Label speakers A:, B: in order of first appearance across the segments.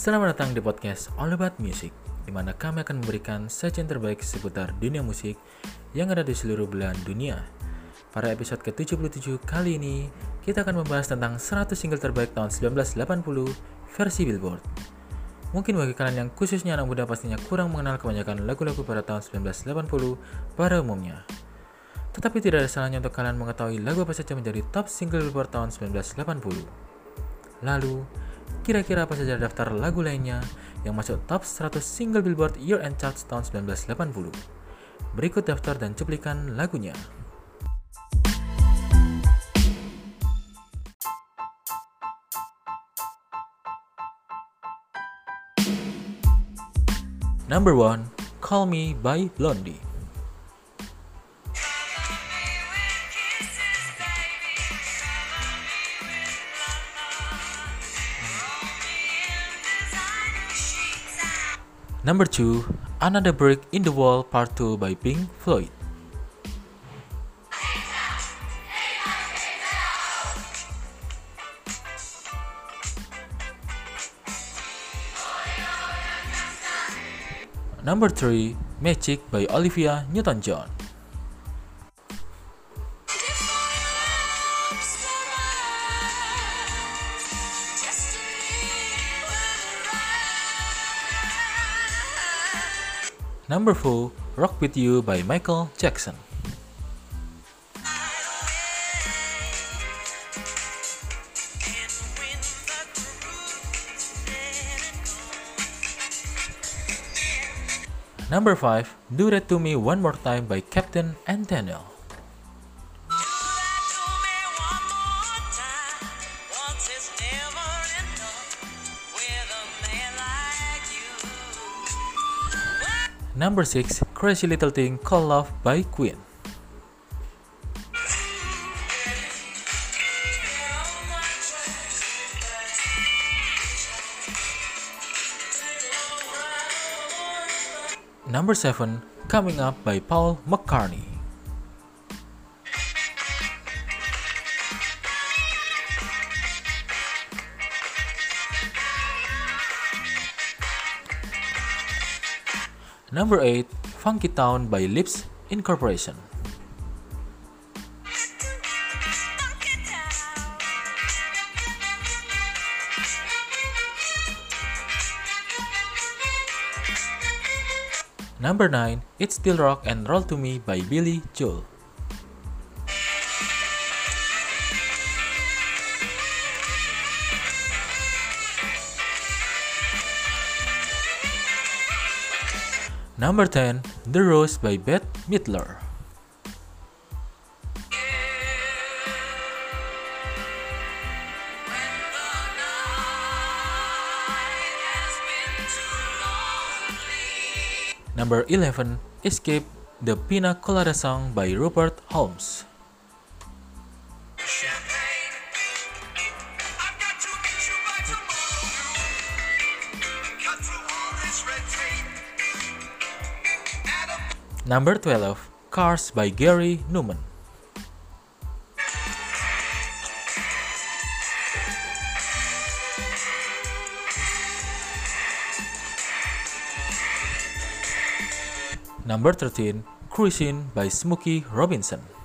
A: Selamat datang di podcast All About Music, di mana kami akan memberikan sajian terbaik seputar dunia musik yang ada di seluruh belahan dunia. Pada episode ke-77 kali ini, kita akan membahas tentang 100 single terbaik tahun 1980 versi Billboard. Mungkin bagi kalian yang khususnya anak muda pastinya kurang mengenal kebanyakan lagu-lagu pada tahun 1980 pada umumnya. Tetapi tidak ada salahnya untuk kalian mengetahui lagu apa saja menjadi top single Billboard tahun 1980. Lalu, Kira-kira apa saja daftar lagu lainnya yang masuk top 100 single Billboard Year End Charts tahun 1980? Berikut daftar dan cuplikan lagunya. Number 1, Call Me by Blondie. Number 2, Another Brick in the Wall Part 2 by Pink Floyd. Number 3, Magic by Olivia Newton-John. Number 4, Rock With You by Michael Jackson. Number 5, Do That To Me One More Time by Captain and Daniel. Number 6, Crazy Little Thing Called Love by Queen. Number 7, Coming Up by Paul McCartney. Number 8, Funky Town by Lipps Incorporation. Number 9, It's Still Rock and Roll to Me by Billy Joel. Number 10, The Rose by Bette Midler. Number 11, Escape the Pina Colada Song by Rupert Holmes. Number 12, Cars by Gary Newman. Number 13, Cruising by Smokey Robinson.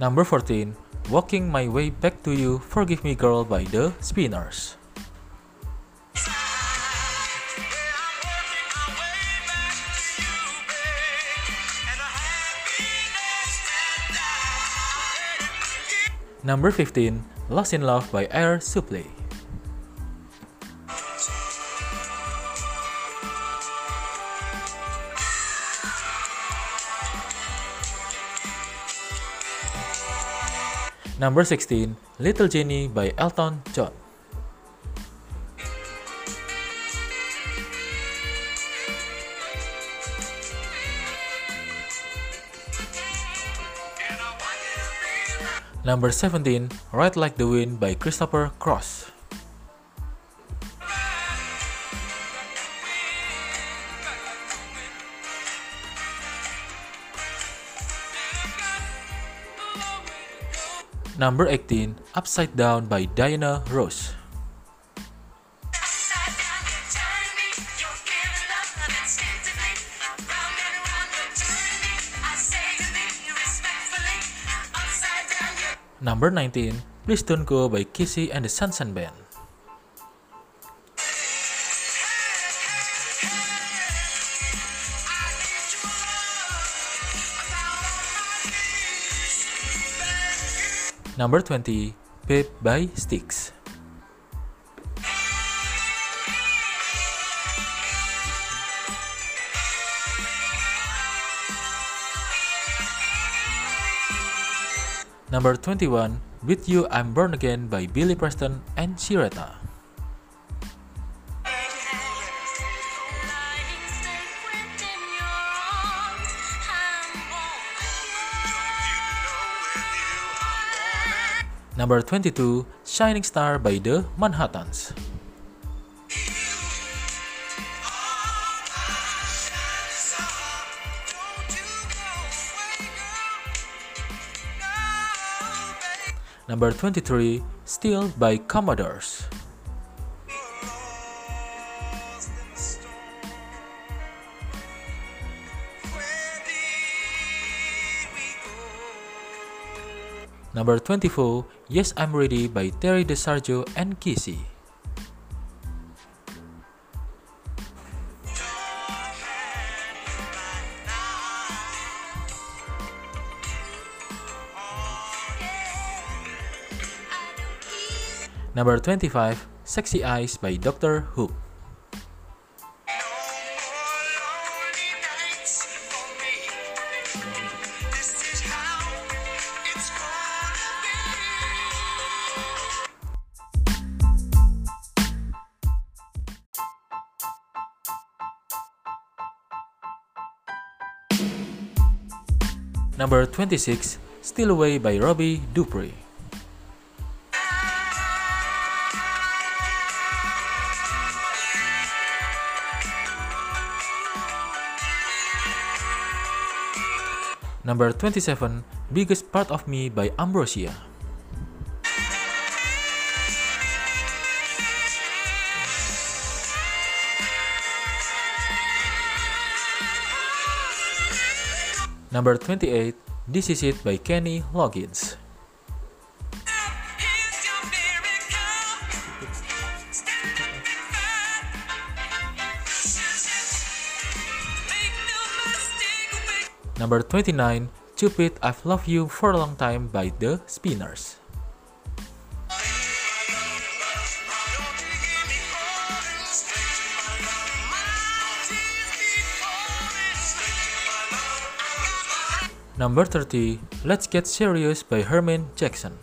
A: Number 14, Walking My Way Back to You, Forgive Me Girl by The Spinners. Number 15, Lost in Love by Air Supply. Number 16, Little Jenny by Elton John. Number 17, Ride Like the Wind by Christopher Cross.
B: Number 18, Upside Down by Diana Ross. Number 19, Please Don't Go by KC and the Sunshine Band. Number 20, Babe by Styx. Number 21, With You I'm Born Again by Billy Preston and Syreeta. Number 22, Shining Star by The Manhattans. Number 23, Still by Commodores. Number 24, Yes I'm Ready by Terry DeSario and KC. Number 25, Sexy Eyes by Dr. Hook. 26, Still Away by Robbie Dupree. Number 27, Biggest Part of Me by Ambrosia. Number 28, This Is It by Kenny Loggins. Number 29, Cupid I've Loved You for a Long Time by The Spinners. Number 30, Let's Get Serious by Herman Jackson.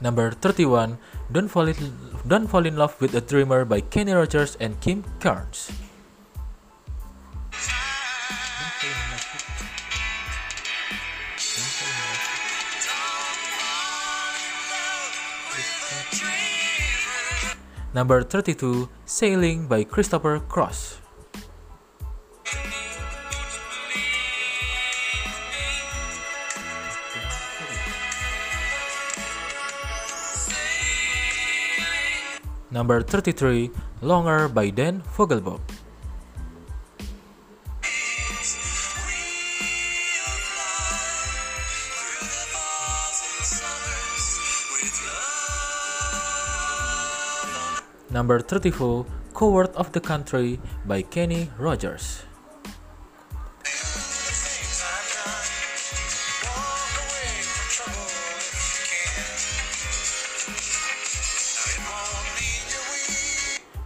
B: Number 31, Don't Fall in, Don't Fall in Love with a Dreamer by Kenny Rogers and Kim Carnes. Number 32, Sailing by Christopher Cross. Number 33, Longer by Dan Fogelberg. Number 34, Coward of the Country by Kenny Rogers.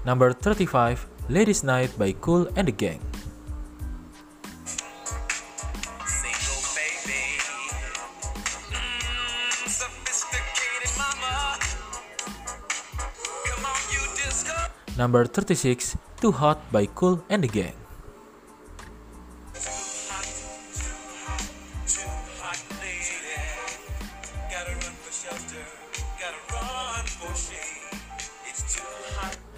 B: Number 35, Ladies Night by Kool and the Gang. Number 36, Too Hot by Cool and the Gang.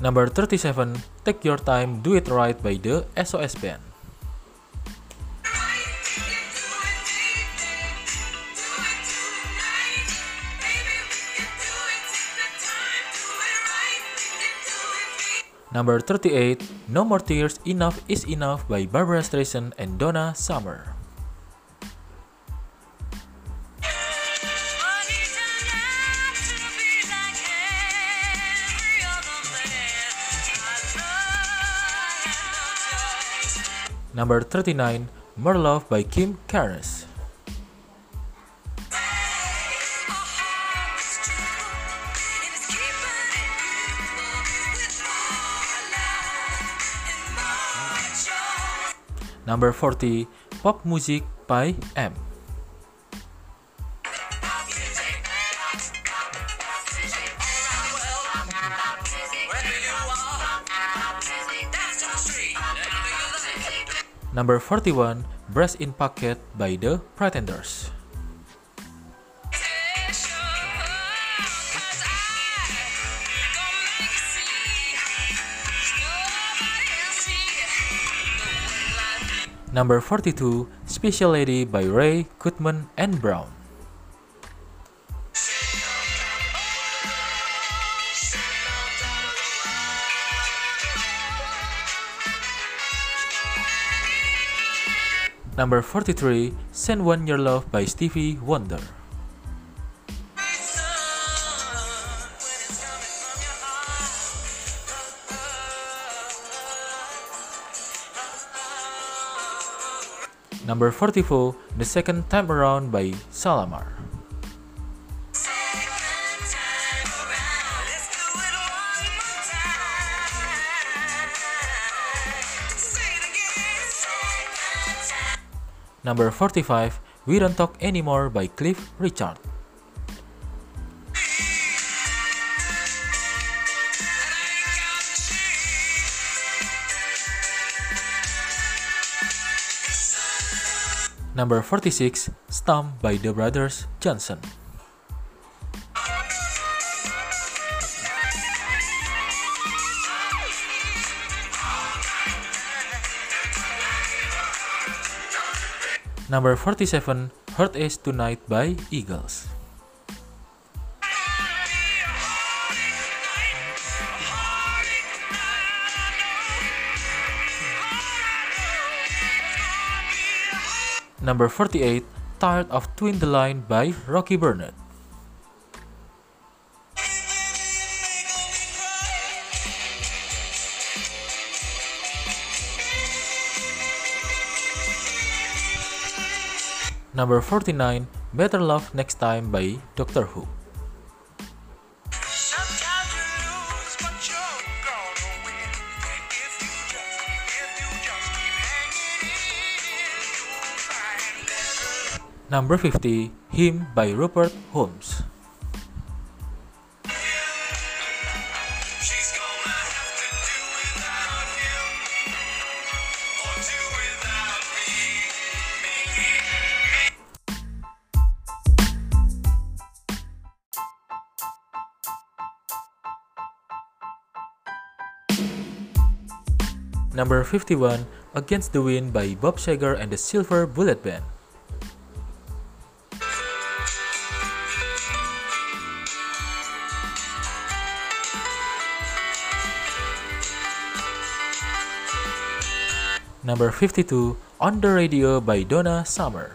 B: Number 37, Take Your Time, Do It Right by the SOS Band. Number 38, No More Tears, Enough is Enough by Barbra Streisand and Donna Summer. Number 39, More Love by Kim Carnes. Number 40, Pop Music by M. Number 41, Brass in Pocket by The Pretenders. Number 42, Special Lady by Ray, Goodman, and Brown. Number 43, Send One Your Love by Stevie Wonder. Number 44, The Second Time Around by Shalamar. Number 45, We Don't Talk Anymore by Cliff Richard. Number 46, Stomp by the Brothers Johnson. Number 47, Heart Is Tonight by Eagles. Number 48, Tired of Twin the Line by Rocky Burnette. Number 49, Better Love Next Time by Doctor Who. Number 50, Him by Rupert Holmes.
A: She's gonna have to do without him, or do without me.
B: Number 51, Against the Wind by Bob Seger and the Silver Bullet Band. Number 52, On the Radio by Donna Summer.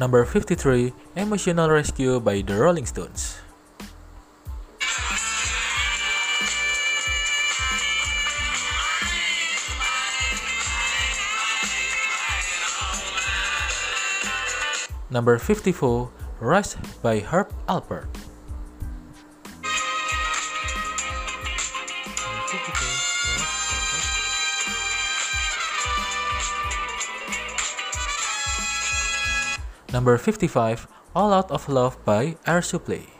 B: Number 53, Emotional Rescue by the Rolling Stones. Number 54, Rush by Herb Alpert. Number 55, All Out of Love by Air Supply.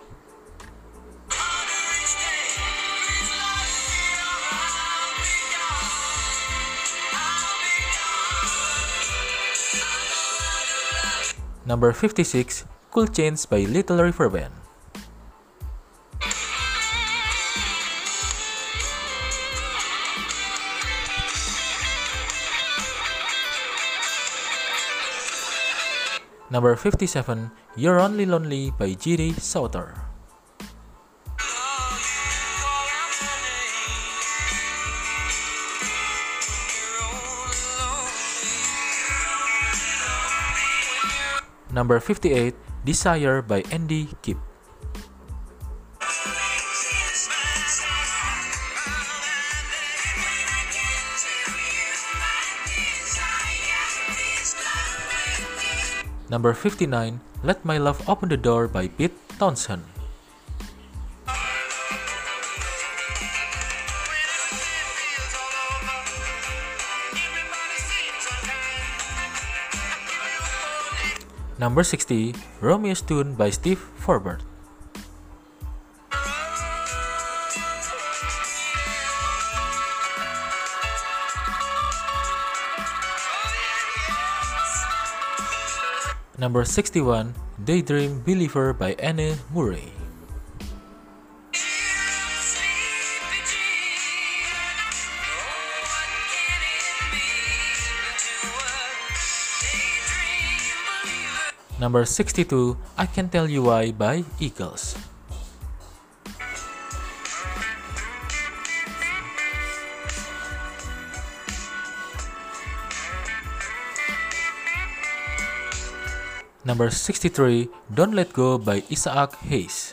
B: Number 56, Cool Change by Little River Band. Number 57, You're Only Lonely by G.D. Souther. Number 58, Desire by Andy Gibb. Number 59, Let My Love Open the Door by Pete Townshend. Number 60, Romeo's Tune by Steve Forbert. Number 61, Daydream Believer by Anne Murray. Number 62, I Can Tell You Why by Eagles. Number 63, Don't Let Go by Isaac Hayes.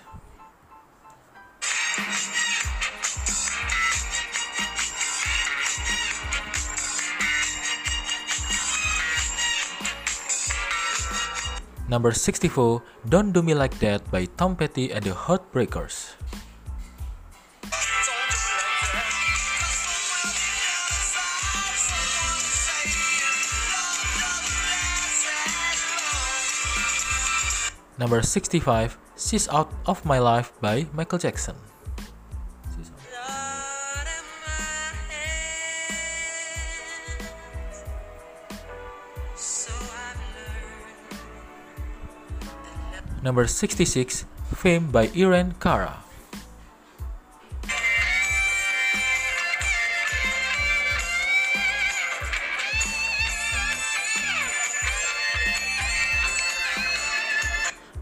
B: Number 64, Don't Do Me Like That by Tom Petty and the Heartbreakers. Number 65, She's Out of My Life by Michael Jackson. Number 66, Fame by Irene Cara.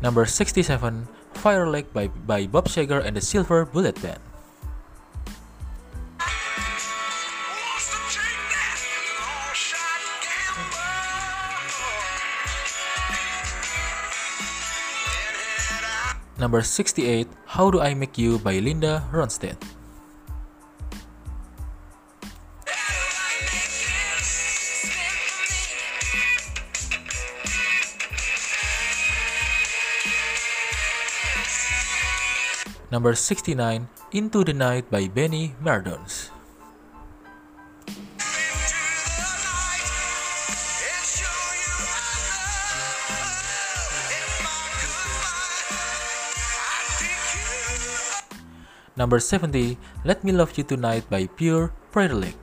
B: Number 67, Fire Lake by, by Bob Seger and the Silver Bullet Band. Number 68, How Do I Make You by Linda Ronstadt. Number 69, Into the Night by Benny Mardones. Number 70, Let Me Love You Tonight by Pure Privilege.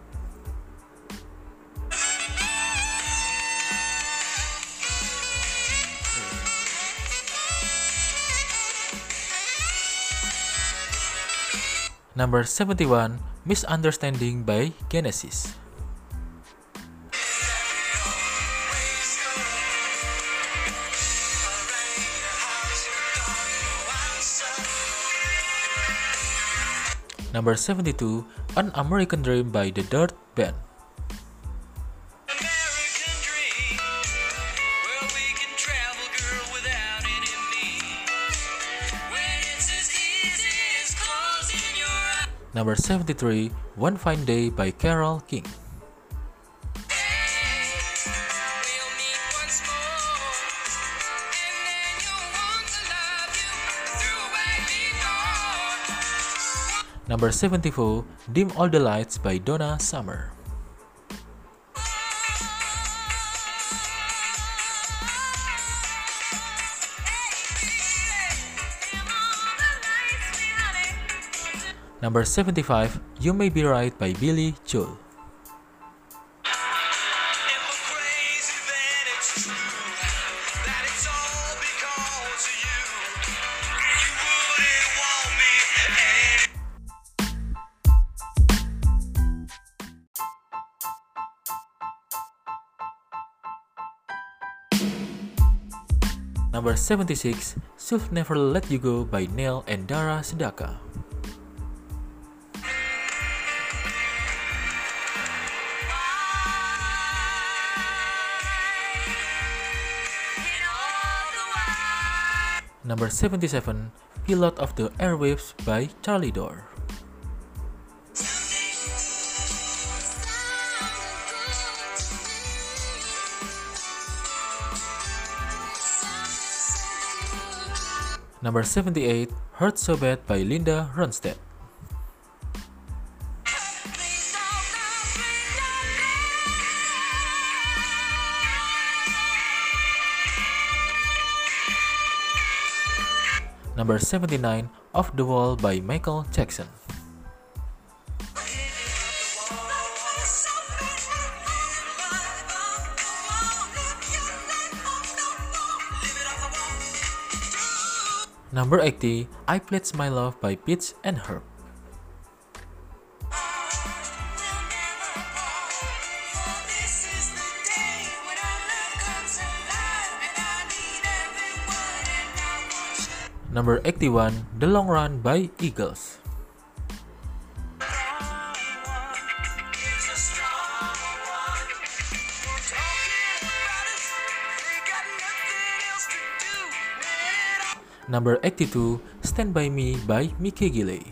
B: Number 71, Misunderstanding by Genesis. Number 72, An American Dream by The Dirt Band.
A: American dream. Well, we can travel, girl, without any means. When it's as easy as closing your eyes.
B: Number 73, One Fine Day by Carole King. Number 74, Dim All the Lights by Donna Summer. Number 75, You May Be Right by Billy Joel. 76, Should Never Let You Go by Neil and Dara Sedaka. Number 77, Pilot of the Airwaves by Charlie Dore. Number 78, Hurt So Bad by Linda Ronstadt. Number 79, Off the Wall by Michael Jackson. Number 80, I Pledge My Love by Pitch and Herb. Number 81, The Long Run by Eagles. Number 82, Stand By Me by Mickey Gilley.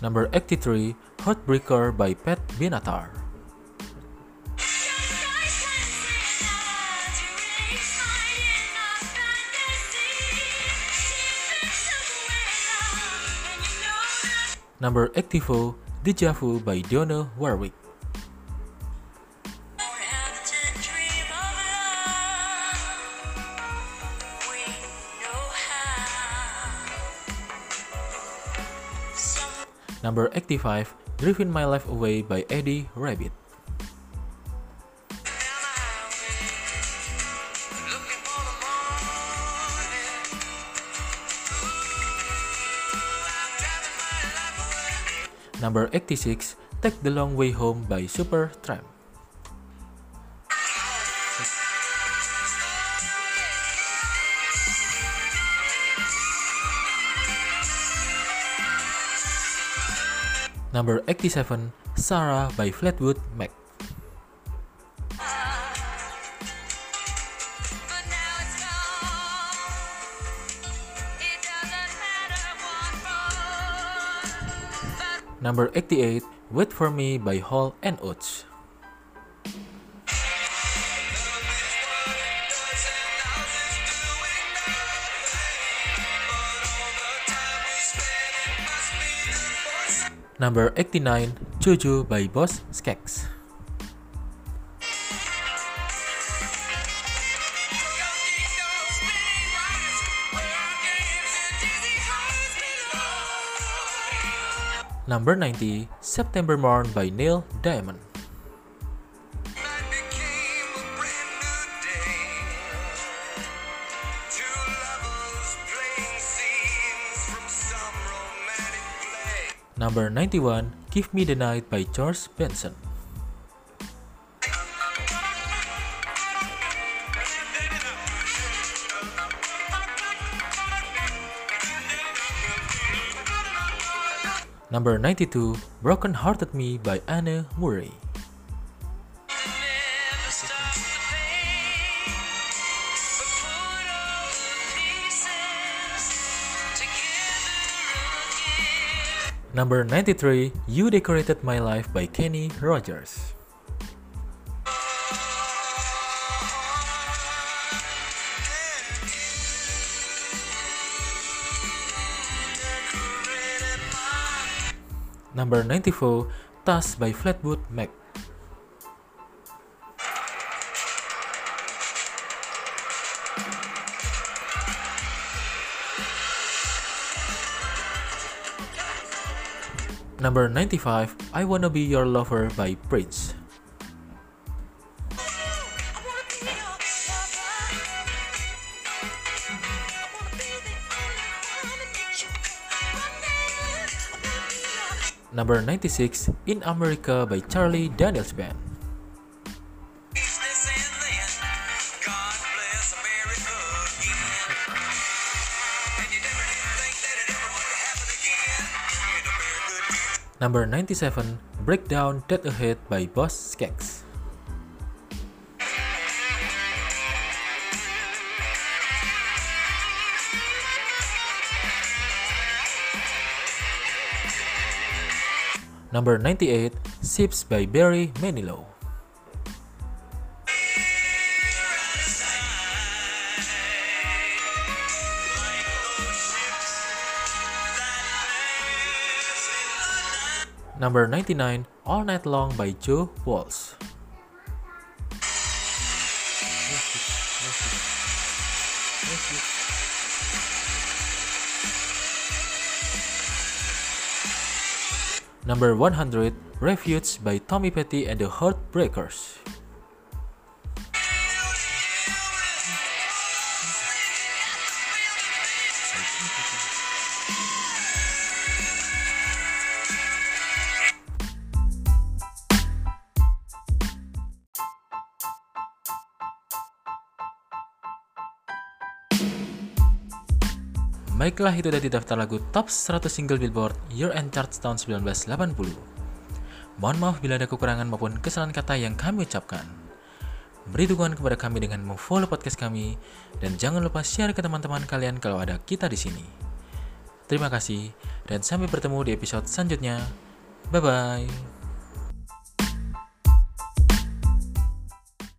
B: Number 83, Heartbreaker by Pat Benatar. Number 84, Deja Vu by Dionne Warwick. Number 85, Driving My Life Away by Eddie Rabbitt. Number 86, Take the Long Way Home by Super Tramp. Number 87, Sarah by Fleetwood Mac. Number 88, Wait For Me by Hall and Oates. Number 89, Jojo by Boz Scaggs. Number 90, September Morn by Neil Diamond. Number 91, Give Me the Night by George Benson. Number 92, Broken Hearted Me by Anne Murray. Number 93, You Decorated My Life by Kenny Rogers. number 94, Task by Fleetwood Mac.
A: Number 95, I Wanna Be Your Lover by Prince. number 96, In America by Charlie Daniels Band. Number 97, Breakdown Dead Ahead by Boss Skeks. Number 98, Ships by Barry Manilow. Number 99, All Night Long by Joe Walsh. Number 100, Refuge by Tommy Petty and the Heartbreakers. Baiklah itu tadi daftar lagu top 100 single Billboard Year End Charts tahun 1980. Mohon maaf bila ada kekurangan maupun kesalahan kata yang kami ucapkan. Beri dukungan kepada kami dengan memfollow podcast kami dan jangan lupa share ke teman-teman kalian kalau ada kita di sini. Terima kasih dan sampai bertemu di episode selanjutnya. Bye bye.